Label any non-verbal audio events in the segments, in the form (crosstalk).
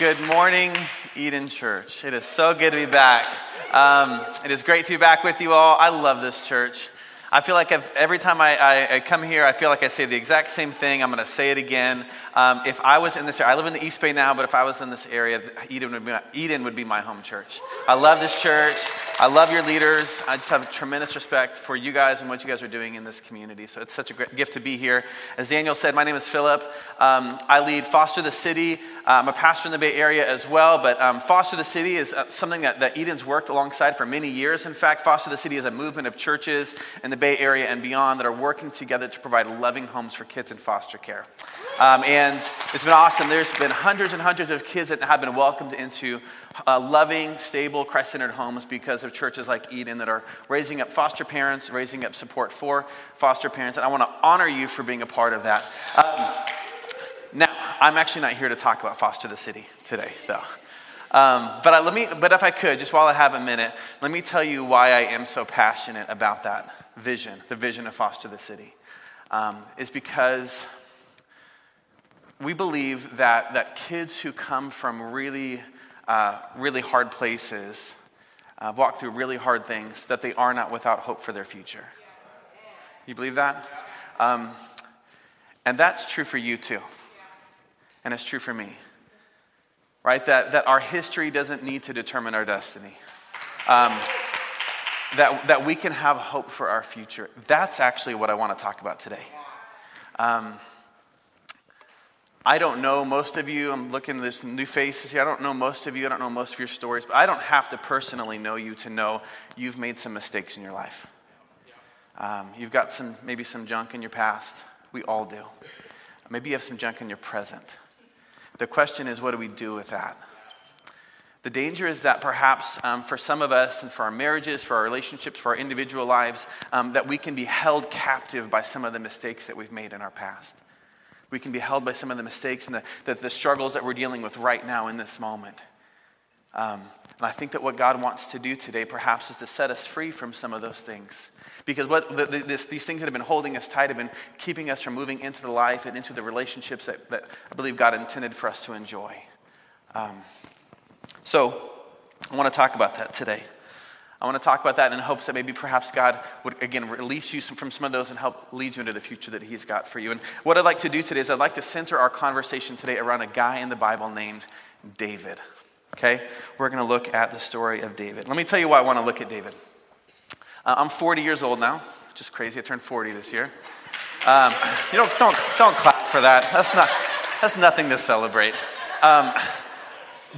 Good morning, Eden Church. It is so good to be back. Um, it is great to be back with you all. I love this church. I feel like I've, every time I, I, I, come here, I feel like I say the exact same thing. I'm going to say it again. Um, if I was in this area, I live in the East Bay now, but if I was in this area, Eden would, be, Eden would be my home church. I love this church. I love your leaders. I just have tremendous respect for you guys and what you guys are doing in this community. So it's such a great gift to be here. As Daniel said, my name is Philip. Um, I lead Foster the City. Uh, I'm a pastor in the Bay Area as well, but um, Foster the City is uh, something that, that Eden's worked alongside for many years. In fact, Foster the City is a movement of churches in the Bay Area and beyond that are working together to provide loving homes for kids in foster care. Um, and it's been awesome. There's been hundreds and hundreds of kids that have been welcomed into uh, loving, stable, Christ centered homes because of churches like Eden that are raising up foster parents, raising up support for foster parents. And I want to honor you for being a part of that. Um, now, I'm actually not here to talk about Foster the City today, though. Um, but, I, let me, but if I could, just while I have a minute, let me tell you why I am so passionate about that vision, the vision of Foster the City. Um, is because we believe that, that kids who come from really, uh, really hard places, uh, walk through really hard things, that they are not without hope for their future. You believe that? Um, and that's true for you too. And it's true for me. Right? That, that our history doesn't need to determine our destiny. Um, that, that we can have hope for our future. That's actually what I want to talk about today. Um, I don't know most of you. I'm looking at this new faces here. I don't know most of you. I don't know most of your stories, but I don't have to personally know you to know you've made some mistakes in your life. Um, you've got some, maybe some junk in your past. We all do. Maybe you have some junk in your present. The question is, what do we do with that? The danger is that perhaps um, for some of us and for our marriages, for our relationships, for our individual lives, um, that we can be held captive by some of the mistakes that we've made in our past. We can be held by some of the mistakes and the, the, the struggles that we're dealing with right now in this moment. Um, and I think that what God wants to do today, perhaps, is to set us free from some of those things. Because what the, the, this, these things that have been holding us tight have been keeping us from moving into the life and into the relationships that, that I believe God intended for us to enjoy. Um, so, I want to talk about that today. I want to talk about that in hopes that maybe perhaps God would, again, release you from some of those and help lead you into the future that He's got for you. And what I'd like to do today is I'd like to center our conversation today around a guy in the Bible named David. Okay? We're going to look at the story of David. Let me tell you why I want to look at David. Uh, I'm 40 years old now, which is crazy. I turned 40 this year. Um, you don't, don't, don't clap for that. That's, not, that's nothing to celebrate. Um,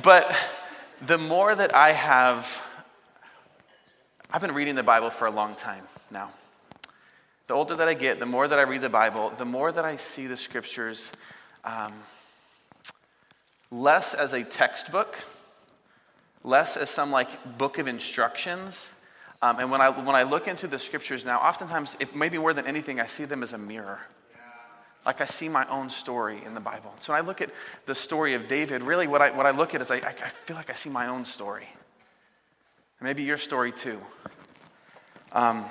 but the more that I have I've been reading the Bible for a long time now. The older that I get, the more that I read the Bible, the more that I see the scriptures um, less as a textbook, less as some like book of instructions. Um, and when I, when I look into the scriptures now, oftentimes, if maybe more than anything, I see them as a mirror. Like I see my own story in the Bible. So when I look at the story of David, really what I, what I look at is I, I feel like I see my own story. Maybe your story too. Um,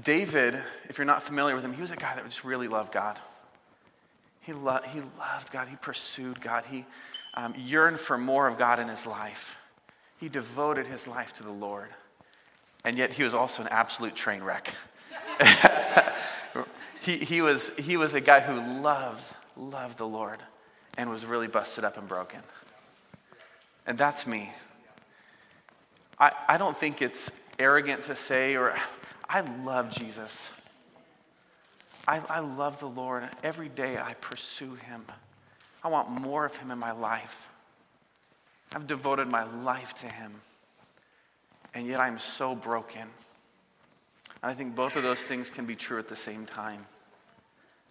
David, if you're not familiar with him, he was a guy that just really loved God. He, lo- he loved God. He pursued God. He um, yearned for more of God in his life. He devoted his life to the Lord. And yet he was also an absolute train wreck. (laughs) he, he, was, he was a guy who loved, loved the Lord and was really busted up and broken. And that's me. I, I don't think it's arrogant to say, or I love Jesus. I, I love the Lord. Every day I pursue him. I want more of him in my life. I've devoted my life to him. And yet I'm so broken. I think both of those things can be true at the same time.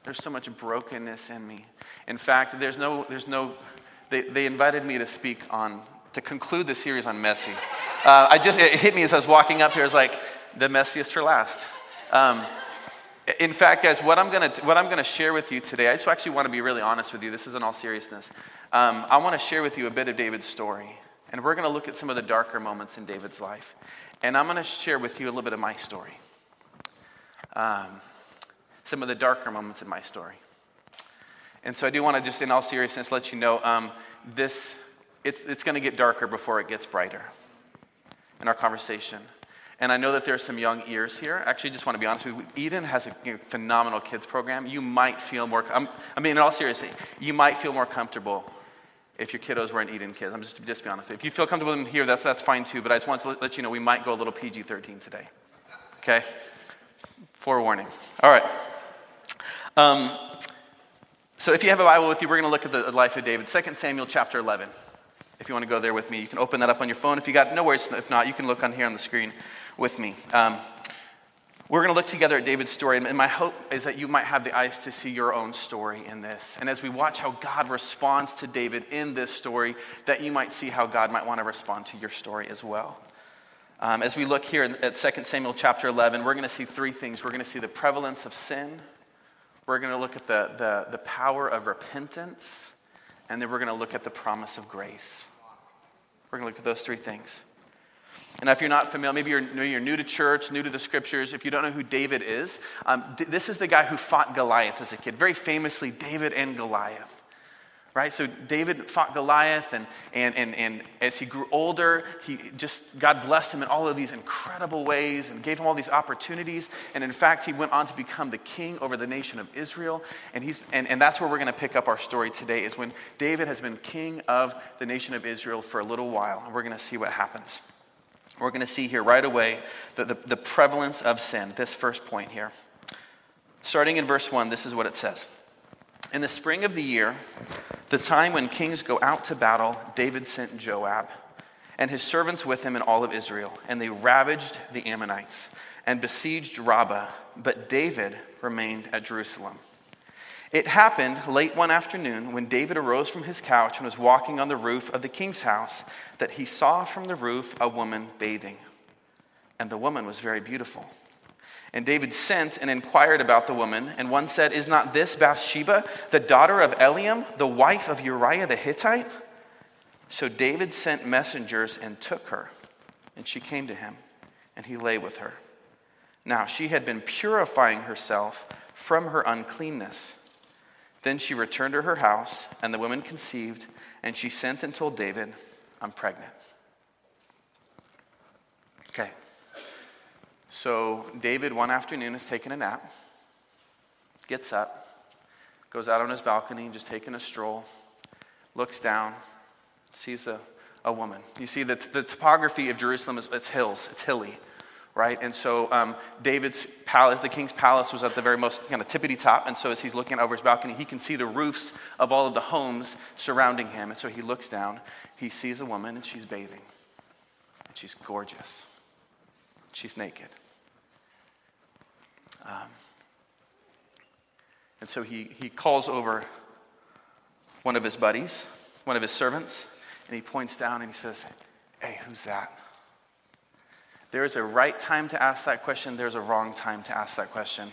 There's so much brokenness in me. In fact, there's no, there's no, they, they invited me to speak on to conclude the series on messy. Uh, I just, it hit me as I was walking up here. It's like, the messiest for last. Um, in fact, guys, what I'm to what I'm to share with you today, I just actually want to be really honest with you. This is in all seriousness. Um, I want to share with you a bit of David's story, and we're going to look at some of the darker moments in David's life, and I'm going to share with you a little bit of my story, um, some of the darker moments in my story. And so I do want to just, in all seriousness, let you know um, this, it's, it's going to get darker before it gets brighter in our conversation. And I know that there are some young ears here. Actually, just want to be honest with you. Eden has a phenomenal kids program. You might feel more, I mean, in all seriousness, you might feel more comfortable if your kiddos were in Eden kids. I'm just, just be honest with you. If you feel comfortable in here, that's, that's fine too. But I just want to let you know we might go a little PG 13 today. Okay? Forewarning. All right. Um, so if you have a Bible with you, we're going to look at the life of David. 2 Samuel chapter 11. If you want to go there with me, you can open that up on your phone. If you got no worries, if not, you can look on here on the screen with me. Um, we're going to look together at David's story, and my hope is that you might have the eyes to see your own story in this. And as we watch how God responds to David in this story, that you might see how God might want to respond to your story as well. Um, as we look here at 2 Samuel chapter 11, we're going to see three things. We're going to see the prevalence of sin, we're going to look at the, the, the power of repentance, and then we're going to look at the promise of grace. We're going to look at those three things. And if you're not familiar, maybe you're, you're new to church, new to the scriptures, if you don't know who David is, um, this is the guy who fought Goliath as a kid. Very famously, David and Goliath right? So david fought goliath and, and, and, and as he grew older he just god blessed him in all of these incredible ways and gave him all these opportunities. And in fact he went on to become the king over the nation of israel. And, he's, and, and that's where we're going to pick up our story today is when david has been king of the nation of israel for a little while and we're going to see what happens. We're going to see here right away the, the, the prevalence of sin this first point here. Starting in verse 1 this is what it says in the spring of the year, the time when kings go out to battle, David sent Joab and his servants with him and all of Israel, and they ravaged the Ammonites and besieged Rabbah, but David remained at Jerusalem. It happened late one afternoon when David arose from his couch and was walking on the roof of the king's house that he saw from the roof a woman bathing. And the woman was very beautiful. And David sent and inquired about the woman, and one said, Is not this Bathsheba, the daughter of Eliam, the wife of Uriah the Hittite? So David sent messengers and took her, and she came to him, and he lay with her. Now she had been purifying herself from her uncleanness. Then she returned to her house, and the woman conceived, and she sent and told David, I'm pregnant. So David, one afternoon, is taking a nap, gets up, goes out on his balcony, just taking a stroll, looks down, sees a, a woman. You see, that the topography of Jerusalem is it's hills, it's hilly, right? And so um, David's palace, the king's palace, was at the very most kind of tippity top. And so as he's looking over his balcony, he can see the roofs of all of the homes surrounding him. And so he looks down, he sees a woman, and she's bathing, and she's gorgeous. She's naked. Um, and so he, he calls over one of his buddies, one of his servants, and he points down and he says, Hey, who's that? There's a right time to ask that question, there's a wrong time to ask that question.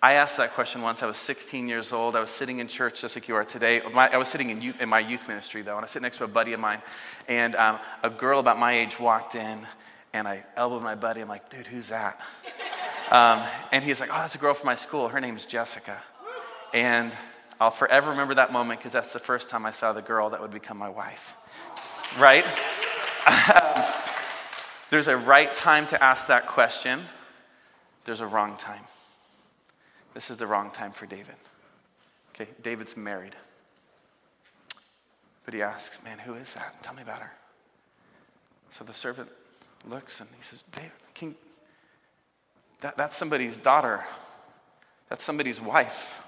I asked that question once. I was 16 years old. I was sitting in church just like you are today. My, I was sitting in, youth, in my youth ministry, though, and I sit next to a buddy of mine. And um, a girl about my age walked in, and I elbowed my buddy. I'm like, dude, who's that? Um, and he's like, oh, that's a girl from my school. Her name's Jessica. And I'll forever remember that moment because that's the first time I saw the girl that would become my wife. Right? (laughs) There's a right time to ask that question, there's a wrong time. This is the wrong time for David. Okay, David's married. But he asks, Man, who is that? Tell me about her. So the servant looks and he says, David, can, that, that's somebody's daughter. That's somebody's wife.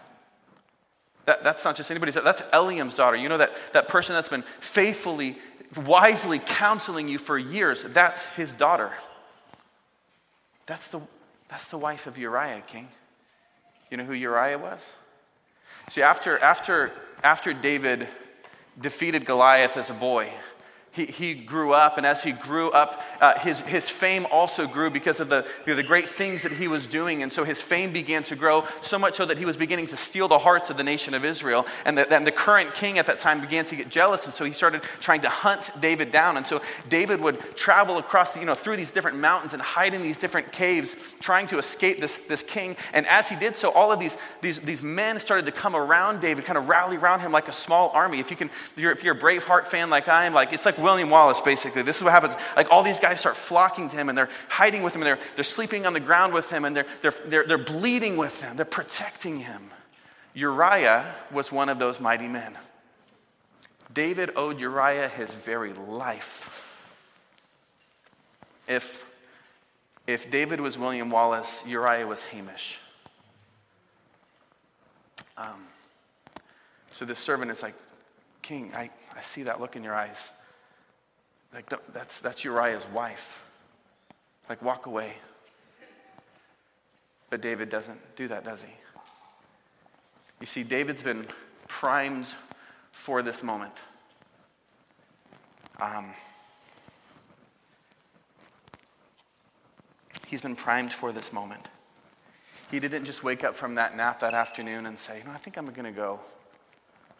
That, that's not just anybody's, that's Eliam's daughter. You know that, that person that's been faithfully, wisely counseling you for years, that's his daughter. That's the, that's the wife of Uriah, king. You know who Uriah was? See, after, after, after David defeated Goliath as a boy, he, he grew up, and as he grew up, uh, his, his fame also grew because of the, you know, the great things that he was doing. And so his fame began to grow, so much so that he was beginning to steal the hearts of the nation of Israel. And the, and the current king at that time began to get jealous, and so he started trying to hunt David down. And so David would travel across, the, you know, through these different mountains and hide in these different caves, trying to escape this, this king. And as he did so, all of these, these, these men started to come around David, kind of rally around him like a small army. If, you can, if, you're, if you're a Braveheart fan like I am, like, it's like William Wallace, basically. This is what happens. Like all these guys start flocking to him and they're hiding with him and they're, they're sleeping on the ground with him and they're, they're, they're, they're bleeding with him. They're protecting him. Uriah was one of those mighty men. David owed Uriah his very life. If, if David was William Wallace, Uriah was Hamish. Um, so this servant is like, King, I, I see that look in your eyes. Like, that's, that's Uriah's wife. Like, walk away. But David doesn't do that, does he? You see, David's been primed for this moment. Um, he's been primed for this moment. He didn't just wake up from that nap that afternoon and say, you know, I think I'm going to go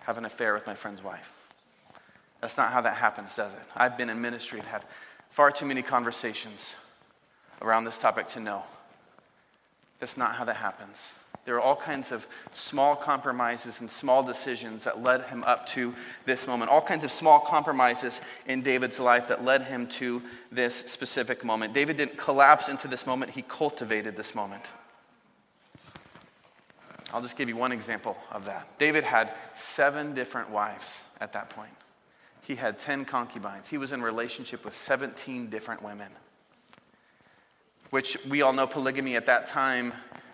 have an affair with my friend's wife. That's not how that happens, does it? I've been in ministry and had far too many conversations around this topic to know. That's not how that happens. There are all kinds of small compromises and small decisions that led him up to this moment. All kinds of small compromises in David's life that led him to this specific moment. David didn't collapse into this moment, he cultivated this moment. I'll just give you one example of that. David had seven different wives at that point. He had 10 concubines. He was in relationship with 17 different women, which we all know polygamy at that time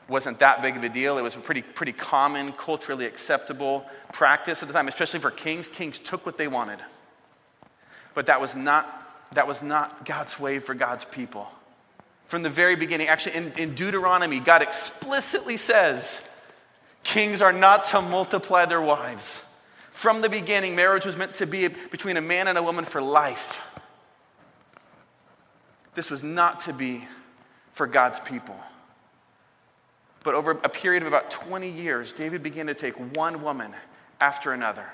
wasn't that big of a deal. It was a pretty, pretty common, culturally acceptable practice at the time, especially for kings. Kings took what they wanted. But that was not, that was not God's way for God's people. From the very beginning, actually, in, in Deuteronomy, God explicitly says kings are not to multiply their wives. From the beginning, marriage was meant to be between a man and a woman for life. This was not to be for God's people. But over a period of about 20 years, David began to take one woman after another,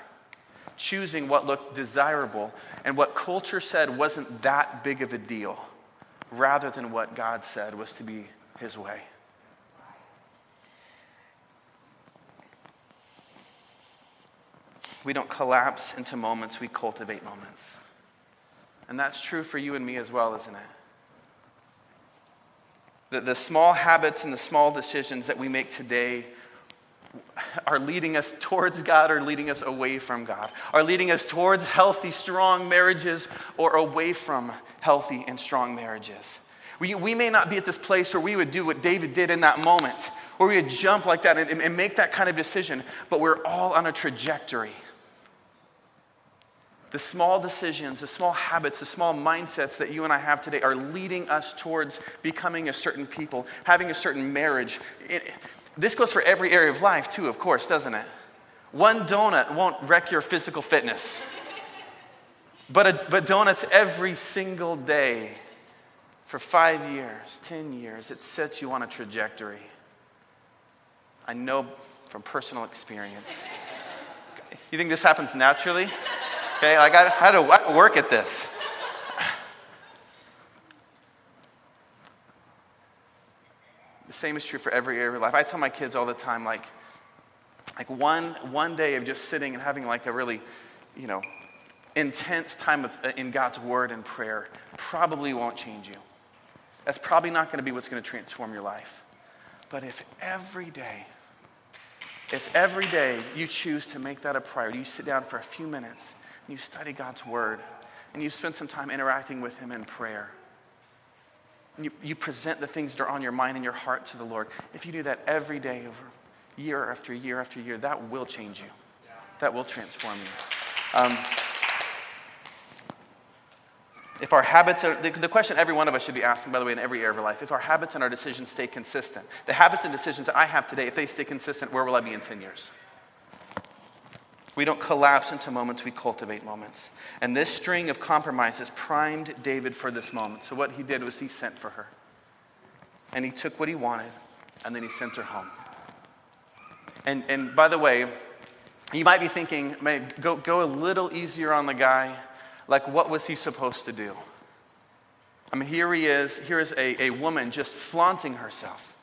choosing what looked desirable and what culture said wasn't that big of a deal, rather than what God said was to be his way. We don't collapse into moments, we cultivate moments. And that's true for you and me as well, isn't it? The, the small habits and the small decisions that we make today are leading us towards God or leading us away from God, are leading us towards healthy, strong marriages or away from healthy and strong marriages. We, we may not be at this place where we would do what David did in that moment, where we would jump like that and, and make that kind of decision, but we're all on a trajectory the small decisions, the small habits, the small mindsets that you and I have today are leading us towards becoming a certain people, having a certain marriage. It, this goes for every area of life, too, of course, doesn't it? One donut won't wreck your physical fitness, but, a, but donuts every single day for five years, 10 years, it sets you on a trajectory. I know from personal experience. You think this happens naturally? Okay, like I had to work at this. The same is true for every area of life. I tell my kids all the time, like, like one, one day of just sitting and having like a really, you know, intense time of, in God's word and prayer probably won't change you. That's probably not going to be what's going to transform your life. But if every day, if every day you choose to make that a priority, you sit down for a few minutes and you study God's word and you spend some time interacting with Him in prayer. You, you present the things that are on your mind and your heart to the Lord. If you do that every day over year after year after year, that will change you. That will transform you. Um, if our habits are, the, the, question every one of us should be asking, by the way, in every area of our life, if our habits and our decisions stay consistent, the habits and decisions I have today, if they stay consistent, where will I be in 10 years? We don't collapse into moments, we cultivate moments. And this string of compromises primed David for this moment. So, what he did was he sent for her. And he took what he wanted, and then he sent her home. And, and by the way, you might be thinking, go, go a little easier on the guy. Like, what was he supposed to do? I mean, here he is. Here is a, a woman just flaunting herself,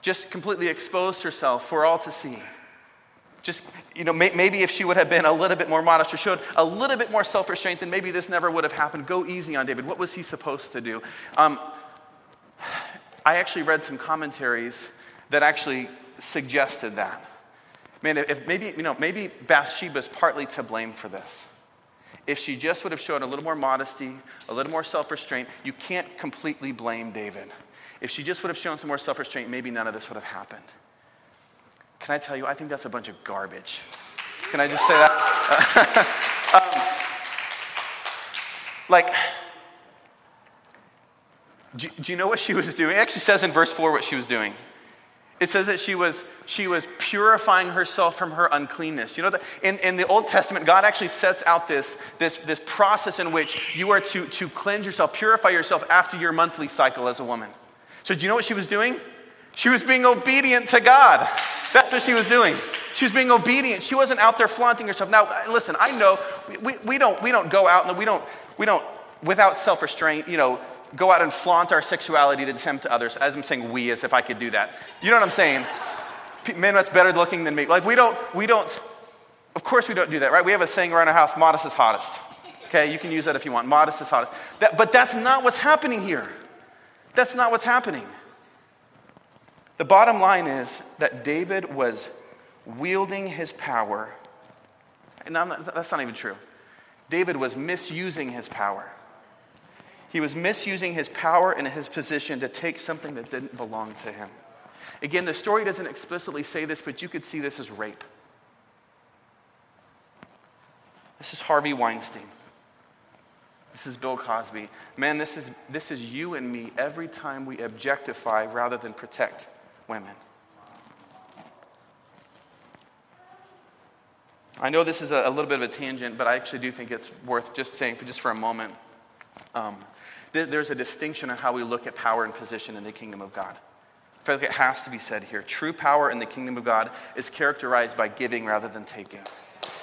just completely exposed herself for all to see. Just, you know, may, maybe if she would have been a little bit more modest or showed a little bit more self restraint, then maybe this never would have happened. Go easy on David. What was he supposed to do? Um, I actually read some commentaries that actually suggested that. Man, if maybe, you know, maybe Bathsheba's partly to blame for this. If she just would have shown a little more modesty, a little more self restraint, you can't completely blame David. If she just would have shown some more self restraint, maybe none of this would have happened. Can I tell you, I think that's a bunch of garbage. Can I just say that? (laughs) um, like, do, do, you know what she was doing? It actually says in verse 4 what she was doing. It says that she was, she was purifying herself from her uncleanness. You know, that in, in the Old Testament, God actually sets out this, this, this process in which you are to, to cleanse yourself, purify yourself after your monthly cycle as a woman. So, do you know what she was doing? She was being obedient to God. That's what she was doing. She was being obedient. She wasn't out there flaunting herself. Now, listen, I know we, we, don't, we don't go out and we don't, we don't, without self restraint, you know, go out and flaunt our sexuality to tempt others. As I'm saying we, as if I could do that. You know what I'm saying? Men that's better looking than me. Like we don't, we don't, of course we don't do that, right? We have a saying around our house, modest is hottest. Okay, you can use that if you want. Modest is hottest. That, but that's not what's happening here. That's not what's happening. The bottom line is that David was wielding his power. And that's not even true. David was misusing his power. He was misusing his power and his position to take something that didn't belong to him. Again, the story doesn't explicitly say this, but you could see this as rape. This is Harvey Weinstein. This is Bill Cosby. Man, this is, this is you and me every time we objectify rather than protect women. I know this is a, little bit of a tangent, but I actually do think it's worth just saying for just for a moment. Um, there's a distinction in how we look at power and position in the kingdom of God. I feel like it has to be said here. True power in the kingdom of God is characterized by giving rather than taking.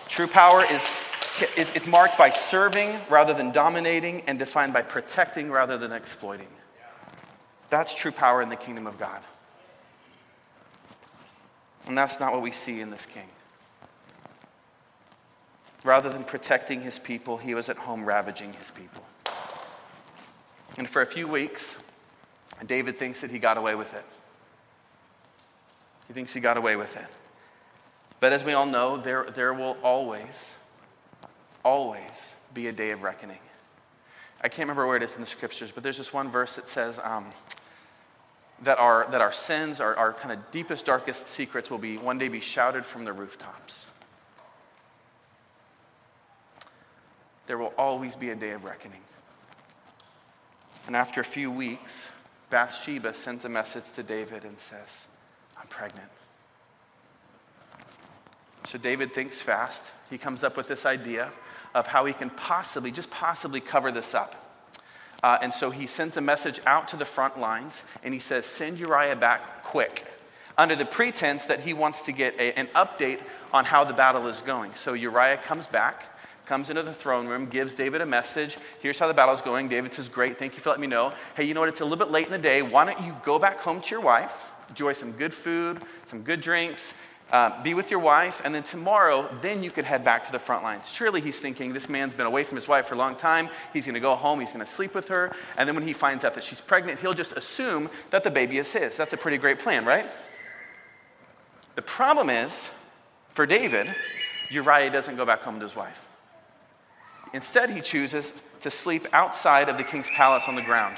True power is, is it's marked by serving rather than dominating and defined by protecting rather than exploiting. That's true power in the kingdom of God. And that's not what we see in this king. Rather than protecting his people, he was at home ravaging his people. And for a few weeks, David thinks that he got away with it. He thinks he got away with it. But as we all know, there, there will always, always be a day of reckoning. I can't remember where it is in the scriptures, but there's this one verse that says um, that, our, that our sins, our, our kind of deepest, darkest secrets will be one day be shouted from the rooftops. There will always be a day of reckoning. And after a few weeks, Bathsheba sends a message to David and says, I'm pregnant. So David thinks fast. He comes up with this idea of how he can possibly, just possibly, cover this up. Uh, and so he sends a message out to the front lines and he says, Send Uriah back quick, under the pretense that he wants to get a, an update on how the battle is going. So Uriah comes back comes into the throne room, gives David a message. Here's how the battle's going. David says, Great, thank you for letting me know. Hey, you know what? It's a little bit late in the day. Why don't you go back home to your wife, enjoy some good food, some good drinks, uh, be with your wife, and then tomorrow, then you could head back to the front lines. Surely he's thinking this man's been away from his wife for a long time. He's going to go home, he's going to sleep with her, and then when he finds out that she's pregnant, he'll just assume that the baby is his. That's a pretty great plan, right? The problem is, for David, Uriah doesn't go back home to his wife. Instead, he chooses to sleep outside of the king's palace on the ground.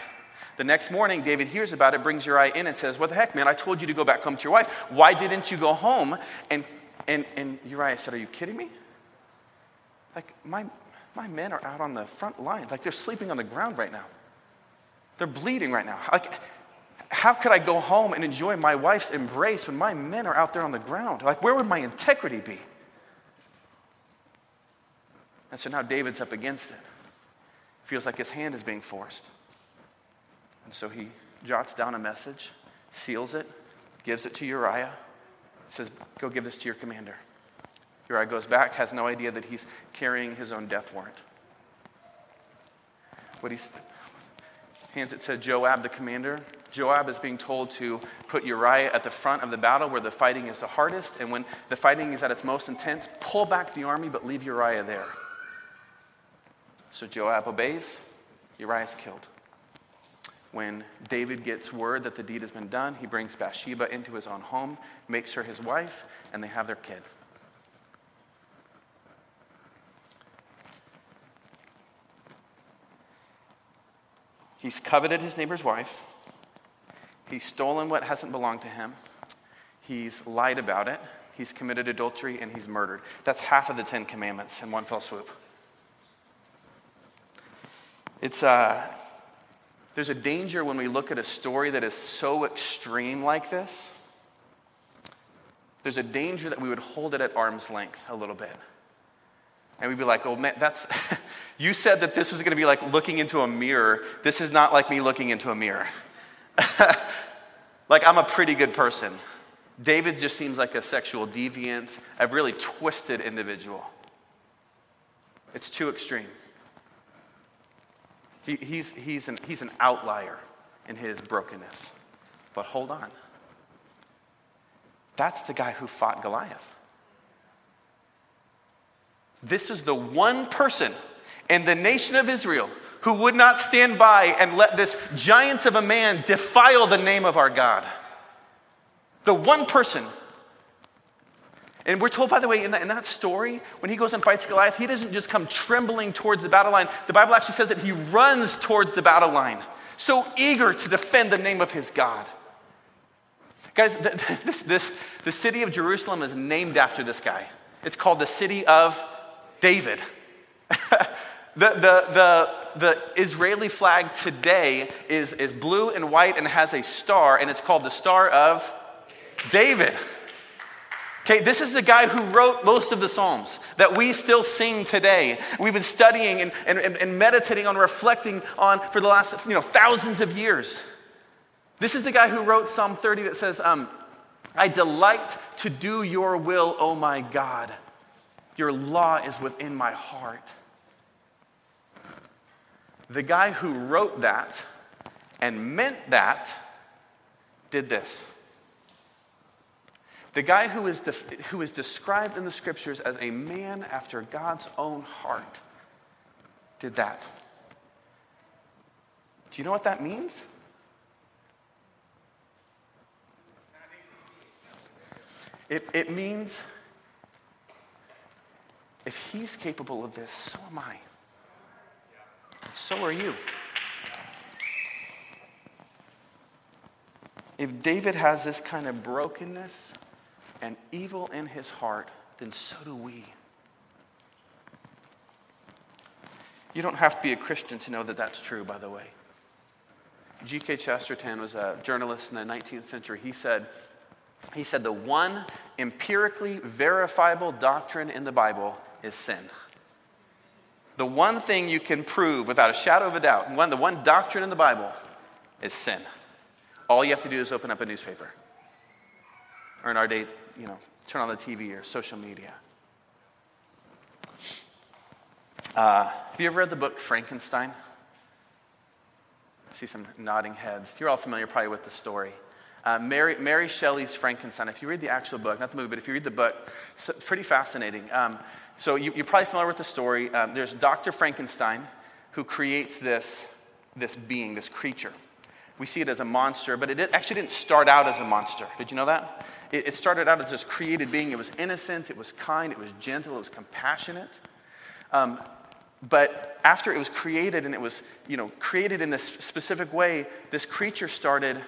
The next morning, David hears about it, brings Uriah in, and says, What the heck, man? I told you to go back home to your wife. Why didn't you go home? And, and, and Uriah said, Are you kidding me? Like, my, my men are out on the front line. Like, they're sleeping on the ground right now. They're bleeding right now. Like, how could I go home and enjoy my wife's embrace when my men are out there on the ground? Like, where would my integrity be? And so now David's up against it. Feels like his hand is being forced. And so he jots down a message, seals it, gives it to Uriah, says, Go give this to your commander. Uriah goes back, has no idea that he's carrying his own death warrant. What he hands it to Joab, the commander. Joab is being told to put Uriah at the front of the battle where the fighting is the hardest, and when the fighting is at its most intense, pull back the army but leave Uriah there. So Joab obeys, Uriah is killed. When David gets word that the deed has been done, he brings Bathsheba into his own home, makes her his wife, and they have their kid. He's coveted his neighbor's wife. He's stolen what hasn't belonged to him. He's lied about it. He's committed adultery and he's murdered. That's half of the Ten Commandments in one fell swoop. It's, uh, there's a danger when we look at a story that is so extreme like this. There's a danger that we would hold it at arm's length a little bit. And we'd be like, oh man, that's, (laughs) you said that this was to be like looking into a mirror. This is not like me looking into a mirror. (laughs) like, I'm a pretty good person. David just seems like a sexual deviant, a really twisted individual. It's too extreme. He, he's, he's, an, he's an outlier in his brokenness. But hold on. That's the guy who fought Goliath. This is the one person in the nation of Israel who would not stand by and let this giant of a man defile the name of our God. The one person and we're told, by the way, in that, in that story, when he goes and fights Goliath, he doesn't just come trembling towards the battle line. The Bible actually says that he runs towards the battle line, so eager to defend the name of his God. Guys, the, (laughs) this, this, the city of Jerusalem is named after this guy. It's called the city of David. (laughs) the, the, the, the Israeli flag today is, is blue and white and has a star, and it's called the Star of David. Okay, this is the guy who wrote most of the Psalms that we still sing today. We've been studying and, and, and meditating on, reflecting on for the last you know, thousands of years. This is the guy who wrote Psalm 30 that says, um, I delight to do your will, O my God. Your law is within my heart. The guy who wrote that and meant that did this. The guy who is, def- who is described in the scriptures as a man after God's own heart did that. Do you know what that means? It, it means if he's capable of this, so am I. So are you. If David has this kind of brokenness, and evil in his heart, then so do we. You don't have to be a Christian to know that that's true, by the way. G.K. Chesterton was a journalist in the 19th century. He said, he said, the one empirically verifiable doctrine in the Bible is sin. The one thing you can prove without a shadow of a doubt, one, the one doctrine in the Bible is sin. All you have to do is open up a newspaper or in our day, you know, turn on the TV or social media. Uh, have you ever read the book Frankenstein? I see some nodding heads. You're all familiar probably with the story. Uh, Mary, Mary Shelley's Frankenstein, if you read the actual book, not the movie, but if you read the book, it's pretty fascinating. Um, so you, are probably familiar with the story. Um, there's Dr. Frankenstein who creates this, this being, this creature. We see it as a monster, but it actually didn't start out as a monster. Did you know that? It, it started out as this created being. It was innocent, it was kind, it was gentle, it was compassionate. Um, but after it was created and it was, you know, created in this specific way, this creature started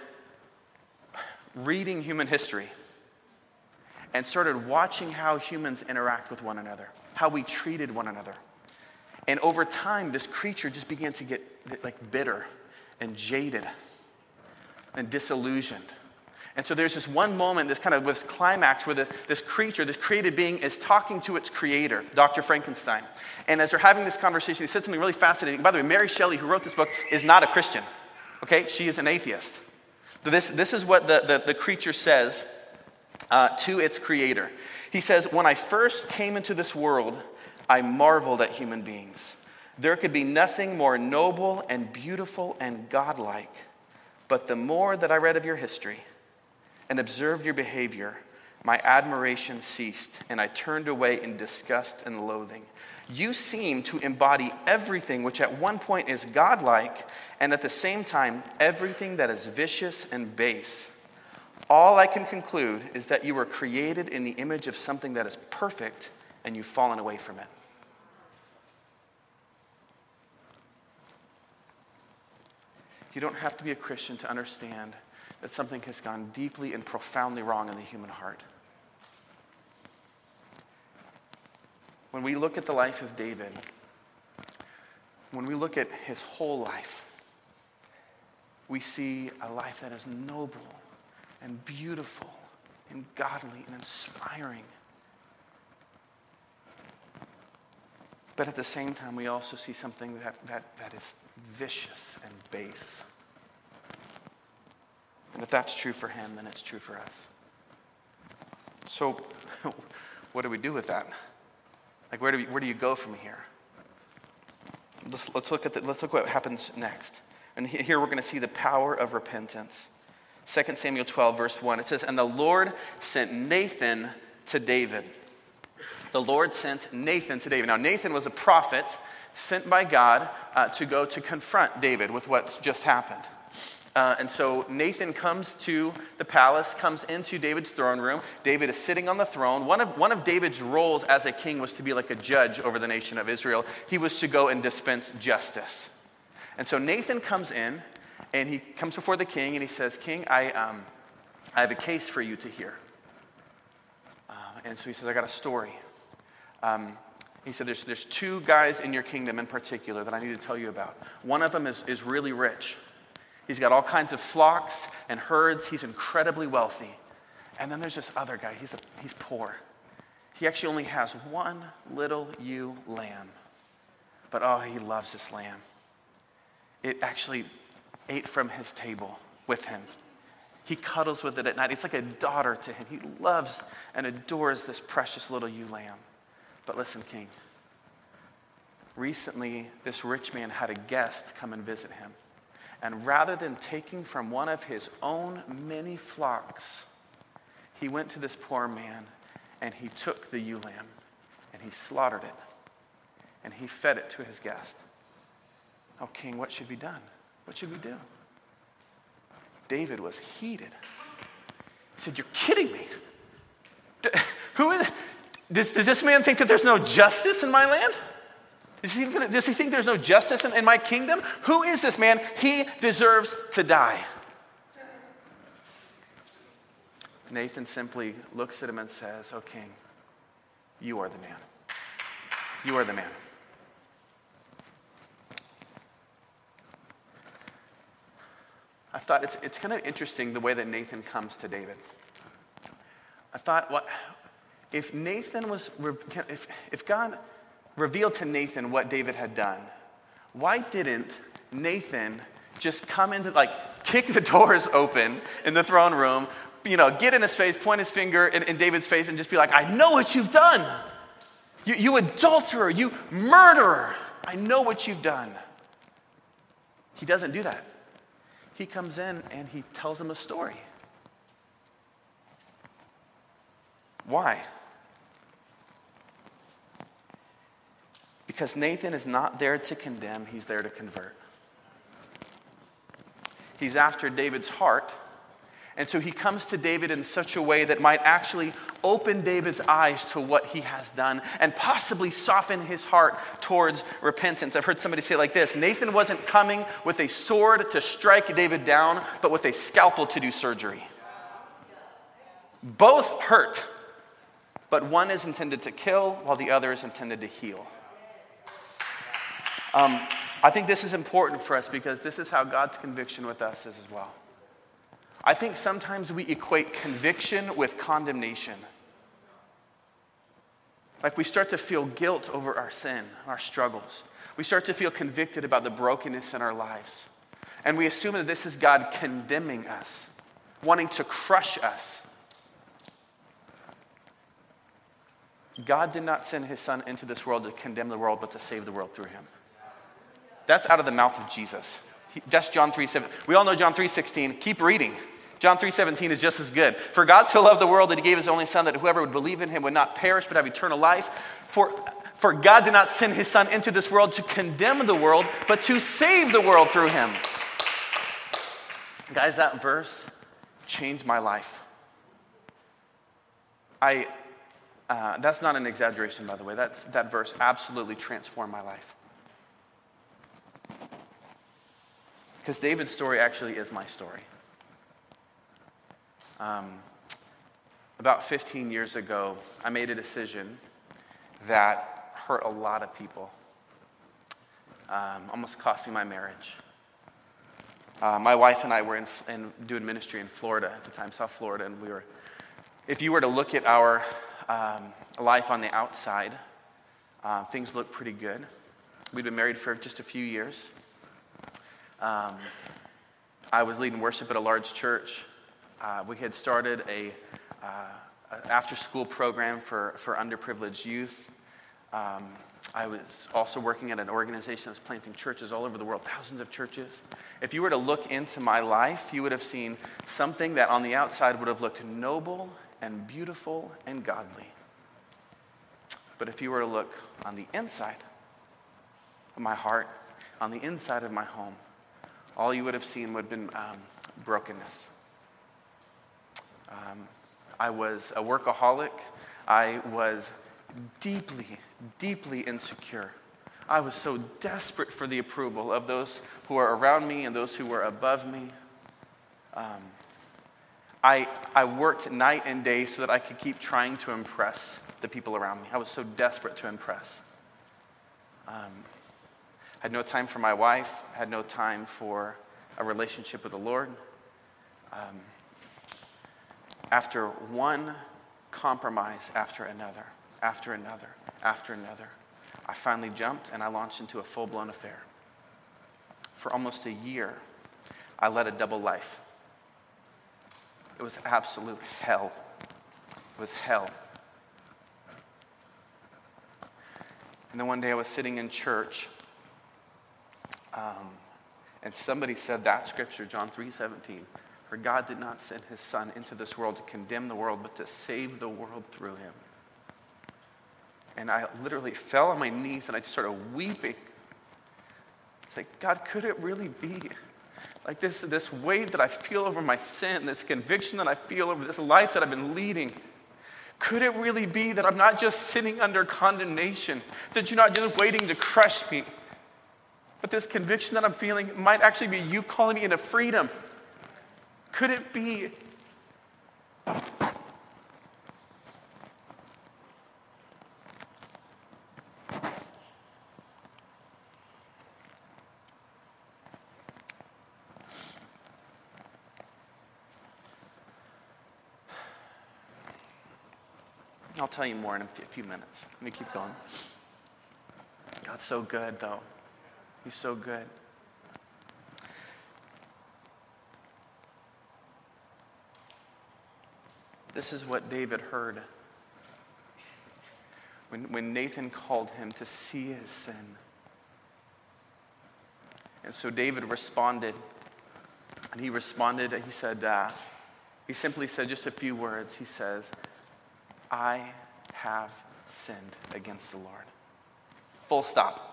reading human history and started watching how humans interact with one another, how we treated one another. And over time, this creature just began to get like bitter and jaded and disillusioned And so there's this one moment, this kind of this climax where the, this creature, this created being, is talking to its creator, Dr. Frankenstein. And as they're having this conversation, he said something really fascinating. By the way, Mary Shelley, who wrote this book, is not a Christian. Okay? She is an atheist. So this, this is what the, the, the creature says uh, to its creator. He says, When I first came into this world, I marveled at human beings. There could be nothing more noble and beautiful and godlike. But the more that I read of your history, and observed your behavior, my admiration ceased, and I turned away in disgust and loathing. You seem to embody everything which at one point is godlike, and at the same time, everything that is vicious and base. All I can conclude is that you were created in the image of something that is perfect, and you've fallen away from it. You don't have to be a Christian to understand that something has gone deeply and profoundly wrong in the human heart. When we look at the life of David, when we look at his whole life, we see a life that is noble and beautiful and godly and inspiring. But at the same time, we also see something that, that, that is vicious and base. And if that's true for him, then it's true for us. So, (laughs) what do we do with that? Like, where do, we, where do you go from here? Let's, let's, look at the, let's look what happens next. And here we're going to see the power of repentance. 2 Samuel 12, verse 1, it says, And the Lord sent Nathan to David. The Lord sent Nathan to David. Now, Nathan was a prophet sent by God uh, to go to confront David with what's just happened. Uh, and so Nathan comes to the palace, comes into David's throne room. David is sitting on the throne. One of, one of David's roles as a king was to be like a judge over the nation of Israel. He was to go and dispense justice. And so Nathan comes in and he comes before the king and he says, King, I, um, I have a case for you to hear. Uh, and so he says, I got a story. Um, he said, there's, there's two guys in your kingdom in particular that I need to tell you about. One of them is, is really rich. He's got all kinds of flocks and herds. He's incredibly wealthy. And then there's this other guy. He's, a, he's poor. He actually only has one little ewe lamb. But oh, he loves this lamb. It actually ate from his table with him. He cuddles with it at night. It's like a daughter to him. He loves and adores this precious little ewe lamb. But listen, King. Recently, this rich man had a guest come and visit him. And rather than taking from one of his own many flocks, he went to this poor man and he took the ewe lamb and he slaughtered it and he fed it to his guest. Oh, king, what should be done? What should we do? David was heated. He said, You're kidding me. Who is, does, does this man think that there's no justice in my land? Does he, does he think there's no justice in, in my kingdom? Who is this man? He deserves to die. Nathan simply looks at him and says, Oh, king, you are the man. You are the man. I thought it's, it's kind of interesting the way that Nathan comes to David. I thought, what if Nathan was, if, if God revealed to Nathan what David had done, why didn't Nathan just come into, like, kick the (laughs) doors open in the throne room, you know, get in his face, point his finger in, in David's face, and just be like, I know what you've done. You, you adulterer, you murderer, I know what you've done. He doesn't do that. He comes in and he tells him a story. Why? Because Nathan is not there to condemn, he's there to convert. He's after David's heart. And so he comes to David in such a way that might actually open David's eyes to what he has done and possibly soften his heart towards repentance. I've heard somebody say like this Nathan wasn't coming with a sword to strike David down, but with a scalpel to do surgery. Both hurt, but one is intended to kill while the other is intended to heal. Um, I think this is important for us because this is how God's conviction with us is as well. I think sometimes we equate conviction with condemnation. Like we start to feel guilt over our sin, our struggles. We start to feel convicted about the brokenness in our lives. And we assume that this is God condemning us, wanting to crush us. God did not send his son into this world to condemn the world, but to save the world through him. That's out of the mouth of Jesus. That's John 3 7. We all know John 3 16. Keep reading. John 3 17 is just as good. For God so loved the world that he gave his only son that whoever would believe in him would not perish but have eternal life. For, for God did not send his son into this world to condemn the world, but to save the world through him. Guys, that verse changed my life. I, uh, that's not an exaggeration, by the way. That's, that verse absolutely transformed my life. Because David's story actually is my story. Um, about 15 years ago, I made a decision that hurt a lot of people, um, almost cost me my marriage. Uh, my wife and I were in, in, doing ministry in Florida at the time, South Florida, and we were. If you were to look at our um, life on the outside, uh, things looked pretty good. We'd been married for just a few years. Um, I was leading worship at a large church. Uh, we had started a, uh, after school program for, for underprivileged youth. Um, I was also working at an organization that was planting churches all over the world, thousands of churches. If you were to look into my life, you would have seen something that on the outside would have looked noble and beautiful and godly. But if you were to look on the inside of my heart, on the inside of my home, all you would have seen would have been um, brokenness. Um, I was a workaholic. I was deeply, deeply insecure. I was so desperate for the approval of those who were around me and those who were above me. Um, I, I worked night and day so that I could keep trying to impress the people around me. I was so desperate to impress. Um, had no time for my wife, had no time for a relationship with the Lord. Um, after one compromise after another, after another, after another, I finally jumped and I launched into a full blown affair. For almost a year, I led a double life. It was absolute hell. It was hell. And then one day I was sitting in church um, and somebody said that scripture, John 3 17, for God did not send his son into this world to condemn the world, but to save the world through him. And I literally fell on my knees and I just started weeping. It's like, God, could it really be? Like this, this weight that I feel over my sin, this conviction that I feel over this life that I've been leading. Could it really be that I'm not just sitting under condemnation, that you're not just waiting to crush me, but this conviction that I'm feeling might actually be you calling me into freedom. Could it be? I'll tell you more in a few minutes. Let me keep going. God's so good, though. He's so good. This is what David heard when, when Nathan called him to see his sin. And so David responded. And he responded, he said, uh, he simply said just a few words. He says, I have sinned against the Lord. Full stop.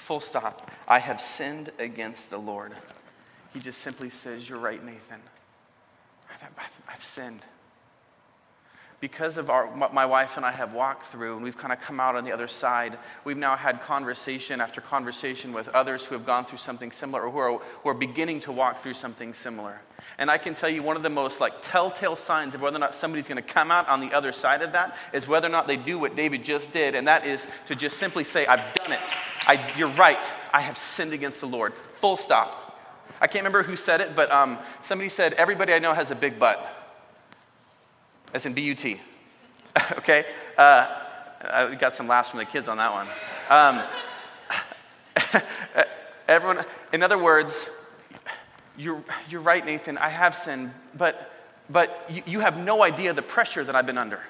Full stop. I have sinned against the Lord. He just simply says, You're right, Nathan. I've, I've, I've sinned. Because of our, what my wife and I have walked through, and we've kind of come out on the other side, we've now had conversation after conversation with others who have gone through something similar or who are, who are beginning to walk through something similar. And I can tell you one of the most like telltale signs of whether or not somebody's going to come out on the other side of that is whether or not they do what David just did, and that is to just simply say, I've done it. I, you're right. I have sinned against the Lord. Full stop. I can't remember who said it, but um, somebody said, Everybody I know has a big butt. As in B U T. (laughs) okay? Uh, I got some laughs from the kids on that one. Um, (laughs) everyone, in other words, you're, you're right, Nathan, I have sinned, but, but you, you have no idea the pressure that I've been under.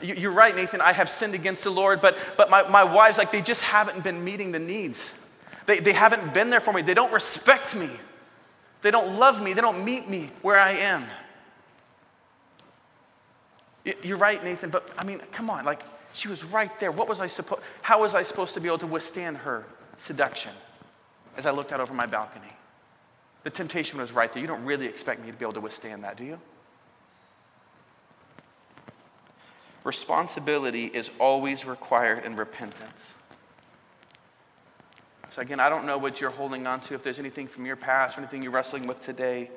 You're right, Nathan. I have sinned against the Lord, but, but my, my wives, like, they just haven't been meeting the needs. They, they haven't been there for me. They don't respect me. They don't love me. They don't meet me where I am. You're right, Nathan, but I mean, come on. Like, she was right there. What was I supposed, how was I supposed to be able to withstand her seduction as I looked out over my balcony? The temptation was right there. You don't really expect me to be able to withstand that, do you? Responsibility is always required in repentance. So, again, I don't know what you're holding on to, if there's anything from your past or anything you're wrestling with today,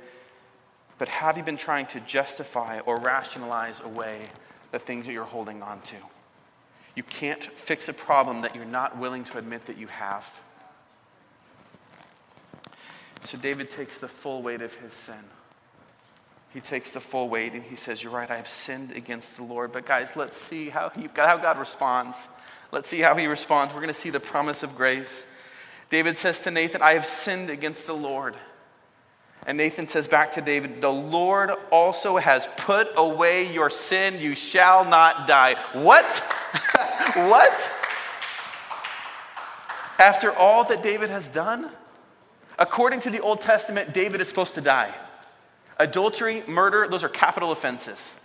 but have you been trying to justify or rationalize away the things that you're holding on to? You can't fix a problem that you're not willing to admit that you have. So, David takes the full weight of his sin he takes the full weight and he says, You're right, I have sinned against the Lord. But guys, let's see how, he, how God responds. Let's see how he responds. We're going to see the promise of grace. David says to Nathan, I have sinned against the Lord. And Nathan says back to David, The Lord also has put away your sin. You shall not die. What? (laughs) what? After all that David has done? According to the Old Testament, David is supposed to die. Adultery, murder, those are capital offenses.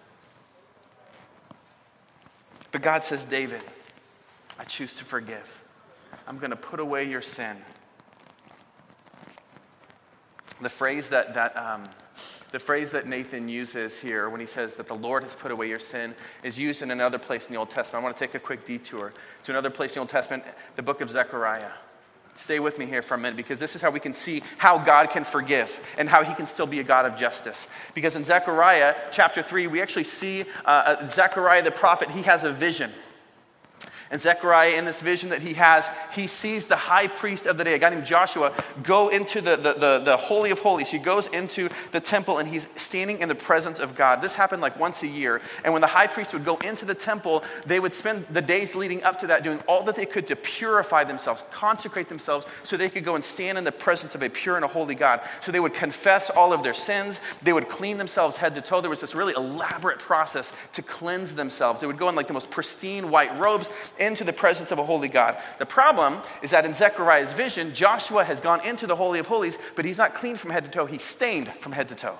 But God says, David, I choose to forgive. I'm going to put away your sin. The phrase that, that, um, the phrase that Nathan uses here when he says that the Lord has put away your sin is used in another place in the Old Testament. I want to take a quick detour to another place in the Old Testament, the book of Zechariah. Stay with me here for a minute because this is how we can see how God can forgive and how he can still be a God of justice. Because in Zechariah chapter 3, we actually see uh, uh Zechariah the prophet, he has a vision. And Zechariah, in this vision that he has, he sees the high priest of the day, a guy named Joshua, go into the, the, the, the, Holy of Holies. He goes into the temple and he's standing in the presence of God. This happened like once a year. And when the high priest would go into the temple, they would spend the days leading up to that doing all that they could to purify themselves, consecrate themselves, so they could go and stand in the presence of a pure and a holy God. So they would confess all of their sins, they would clean themselves head to toe. There was this really elaborate process to cleanse themselves. They would go in like the most pristine white robes into the presence of a holy God. The problem is that in Zechariah's vision, Joshua has gone into the Holy of Holies, but he's not clean from head to toe, he's stained from head to toe.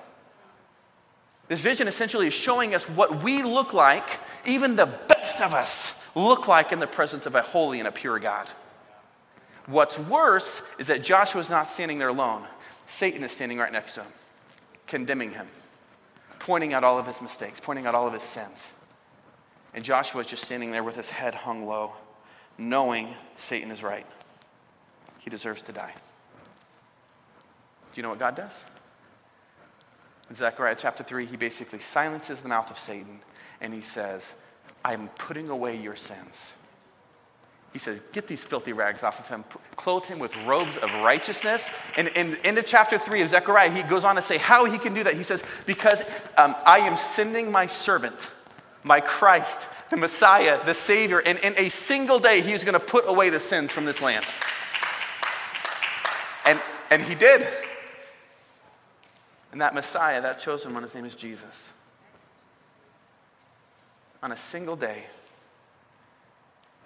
This vision essentially is showing us what we look like, even the best of us look like in the presence of a holy and a pure God. What's worse is that Joshua is not standing there alone. Satan is standing right next to him, condemning him, pointing out all of his mistakes, pointing out all of his sins. And Joshua is just standing there with his head hung low, knowing Satan is right. He deserves to die. Do you know what God does? In Zechariah chapter 3, he basically silences the mouth of Satan and he says, I'm putting away your sins. He says, Get these filthy rags off of him, clothe him with robes of righteousness. And in the end of chapter 3 of Zechariah, he goes on to say how he can do that. He says, Because um, I am sending my servant my Christ, the Messiah, the Savior. And in a single day, he was going to put away the sins from this land. And, and he did. And that Messiah, that chosen one, his name is Jesus. On a single day,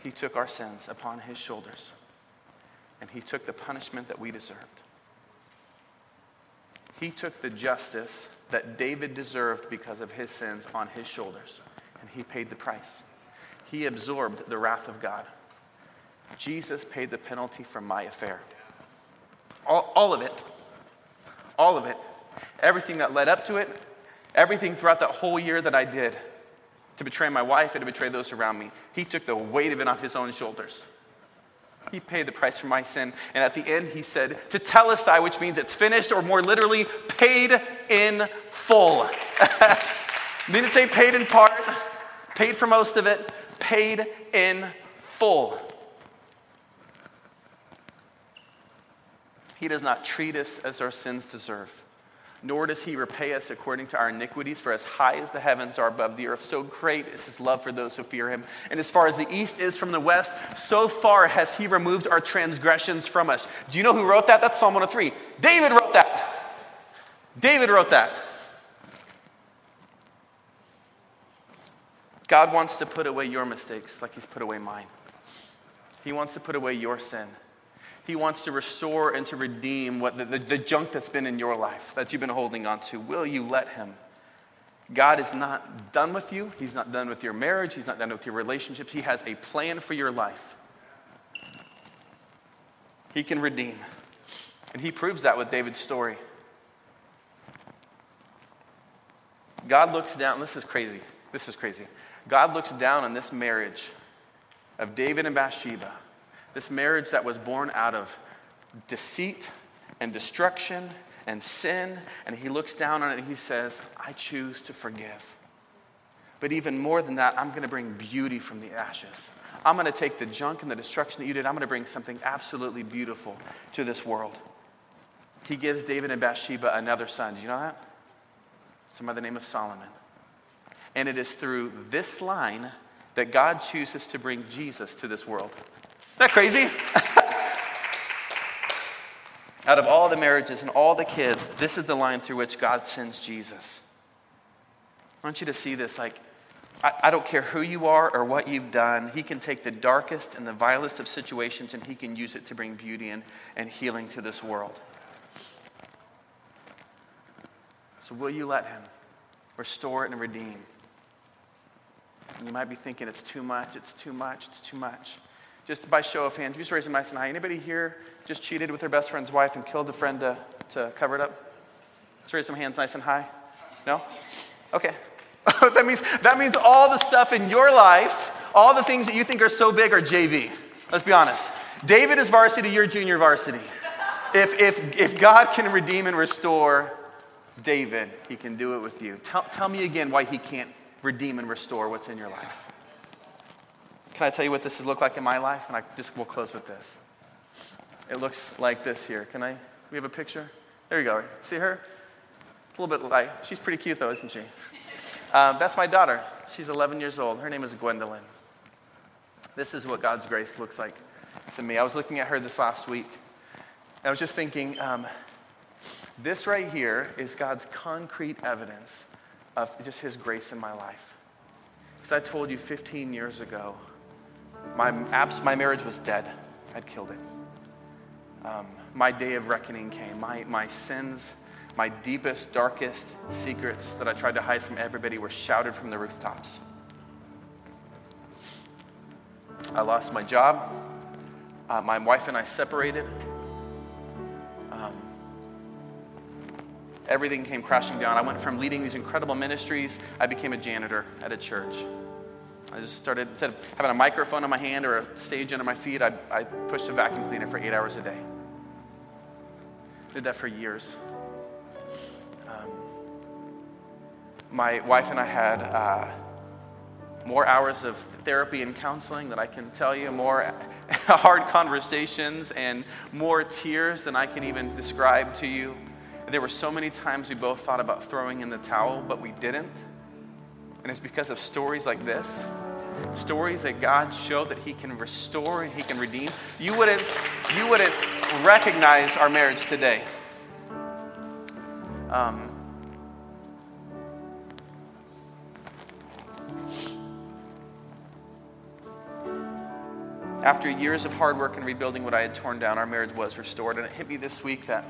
he took our sins upon his shoulders, and he took the punishment that we deserved. He took the justice that David deserved because of his sins on his shoulders and he paid the price. He absorbed the wrath of God. Jesus paid the penalty for my affair. All, all of it. All of it. Everything that led up to it, everything throughout that whole year that I did to betray my wife and to betray those around me. He took the weight of it on his own shoulders. He paid the price for my sin. And at the end, he said, Tetelestai, which means it's finished, or more literally, paid in full. (laughs) Didn't say paid in part, paid for most of it, paid in full. He does not treat us as our sins deserve, nor does he repay us according to our iniquities. For as high as the heavens are above the earth, so great is his love for those who fear him. And as far as the east is from the west, so far has he removed our transgressions from us. Do you know who wrote that? That's Psalm 103. David wrote that. David wrote that. God wants to put away your mistakes like he's put away mine. He wants to put away your sin. He wants to restore and to redeem what the, the, the, junk that's been in your life that you've been holding on to. Will you let Him? God is not done with you. He's not done with your marriage. He's not done with your relationships. He has a plan for your life. He can redeem. And He proves that with David's story. God looks down, this is crazy. This is crazy. God looks down on this marriage of David and Bathsheba this marriage that was born out of deceit and destruction and sin, and he looks down on it and he says, I choose to forgive. But even more than that, I'm going to bring beauty from the ashes. I'm going to take the junk and the destruction that you did, I'm going to bring something absolutely beautiful to this world. He gives David and Bathsheba another son. Do you know that? Some by the name of Solomon. And it is through this line that God chooses to bring Jesus to this world Isn't that crazy? (laughs) Out of all the marriages and all the kids, this is the line through which God sends Jesus. I want you to see this. Like, I, I, don't care who you are or what you've done, He can take the darkest and the vilest of situations and He can use it to bring beauty and, and healing to this world. So, will you let Him restore it and redeem? And you might be thinking, it's too much, it's too much, it's too much. Just by show of hands, just raise them nice and high. Anybody here just cheated with their best friend's wife and killed a friend to, to cover it up? Let's raise some hands nice and high. No? Okay. (laughs) that, means, that means all the stuff in your life, all the things that you think are so big are JV. Let's be honest. David is varsity, you're junior varsity. If, if, if God can redeem and restore David, he can do it with you. Tell, tell me again why he can't redeem and restore what's in your life. Can I tell you what this has looked like in my life? And I just will close with this. It looks like this here. Can I? We have a picture. There you go. See her? It's a little bit light. She's pretty cute though, isn't she? Um, that's my daughter. She's 11 years old. Her name is Gwendolyn. This is what God's grace looks like to me. I was looking at her this last week. I was just thinking, um, this right here is God's concrete evidence of just His grace in my life. Because I told you 15 years ago my, abs- my marriage was dead. I'd killed it. Um, my day of reckoning came. My, my sins, my deepest, darkest secrets that I tried to hide from everybody were shouted from the rooftops. I lost my job. Uh, my wife and I separated. Everything came crashing down. I went from leading these incredible ministries, I became a janitor at a church. I just started, instead of having a microphone in my hand or a stage under my feet, I, I pushed a vacuum cleaner for eight hours a day. Did that for years. Um, my wife and I had uh, more hours of therapy and counseling than I can tell you, more (laughs) hard conversations, and more tears than I can even describe to you. There were so many times we both thought about throwing in the towel, but we didn't. And it's because of stories like this, stories that God showed that He can restore and He can redeem. You wouldn't, you wouldn't recognize our marriage today. Um, after years of hard work and rebuilding what I had torn down, our marriage was restored. And it hit me this week that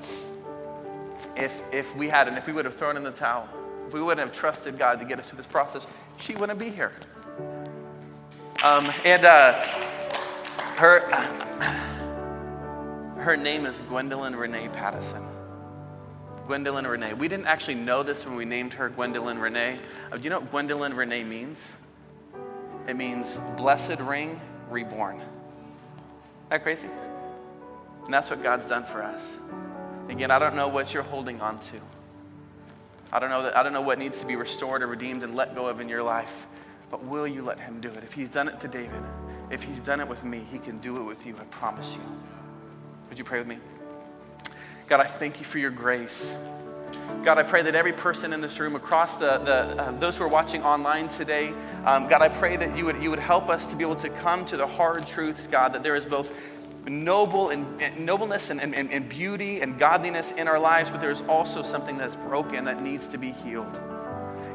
if, if we hadn't, if we would have thrown in the towel, if we wouldn't have trusted God to get us through this process, she wouldn't be here. Um, and uh, her, (coughs) her name is Gwendolyn Renee Pattison. Gwendolyn Renee. We didn't actually know this when we named her Gwendolyn Renee. Uh, do you know what Gwendolyn Renee means? It means blessed ring reborn. Isn't that crazy? And that's what God's done for us. Again, I don't know what you're holding on to. I don't know that, I don't know what needs to be restored or redeemed and let go of in your life, but will you let him do it? If he's done it to David, if he's done it with me, he can do it with you, I promise you. Would you pray with me? God, I thank you for your grace. God, I pray that every person in this room, across the, the uh, those who are watching online today, um, God, I pray that you would, you would help us to be able to come to the hard truths, God, that there is both noble and, and nobleness and, and, and beauty and godliness in our lives, but there's also something that's broken that needs to be healed.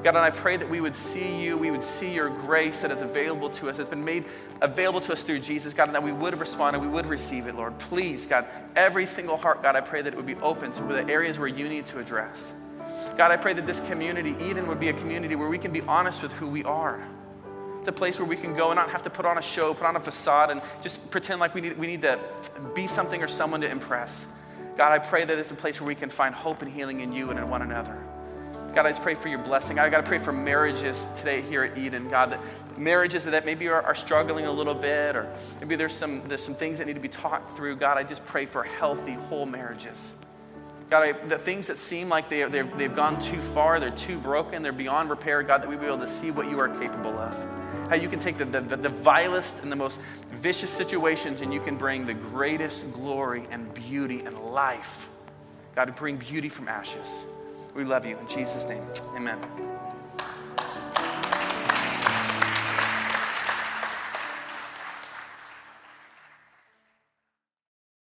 God, and I pray that we would see you, we would see your grace that is available to us, that's been made available to us through Jesus, God, and that we would have responded, we would receive it, Lord. Please, God, every single heart, God, I pray that it would be open to the areas where you need to address. God, I pray that this community, Eden, would be a community where we can be honest with who we are. A place where we can go and not have to put on a show, put on a facade, and just pretend like we need, we need to be something or someone to impress. God, I pray that it's a place where we can find hope and healing in you and in one another. God, I just pray for your blessing. I got to pray for marriages today here at Eden. God, that marriages that maybe are, are, struggling a little bit, or maybe there's some, there's some things that need to be talked through. God, I just pray for healthy, whole marriages. God, I, the things that seem like they, they've gone too far, they're too broken, they're beyond repair, God, that we be able to see what you are capable of. How you can take the, the, the vilest and the most vicious situations and you can bring the greatest glory and beauty and life. God, bring beauty from ashes. We love you. In Jesus' name, amen.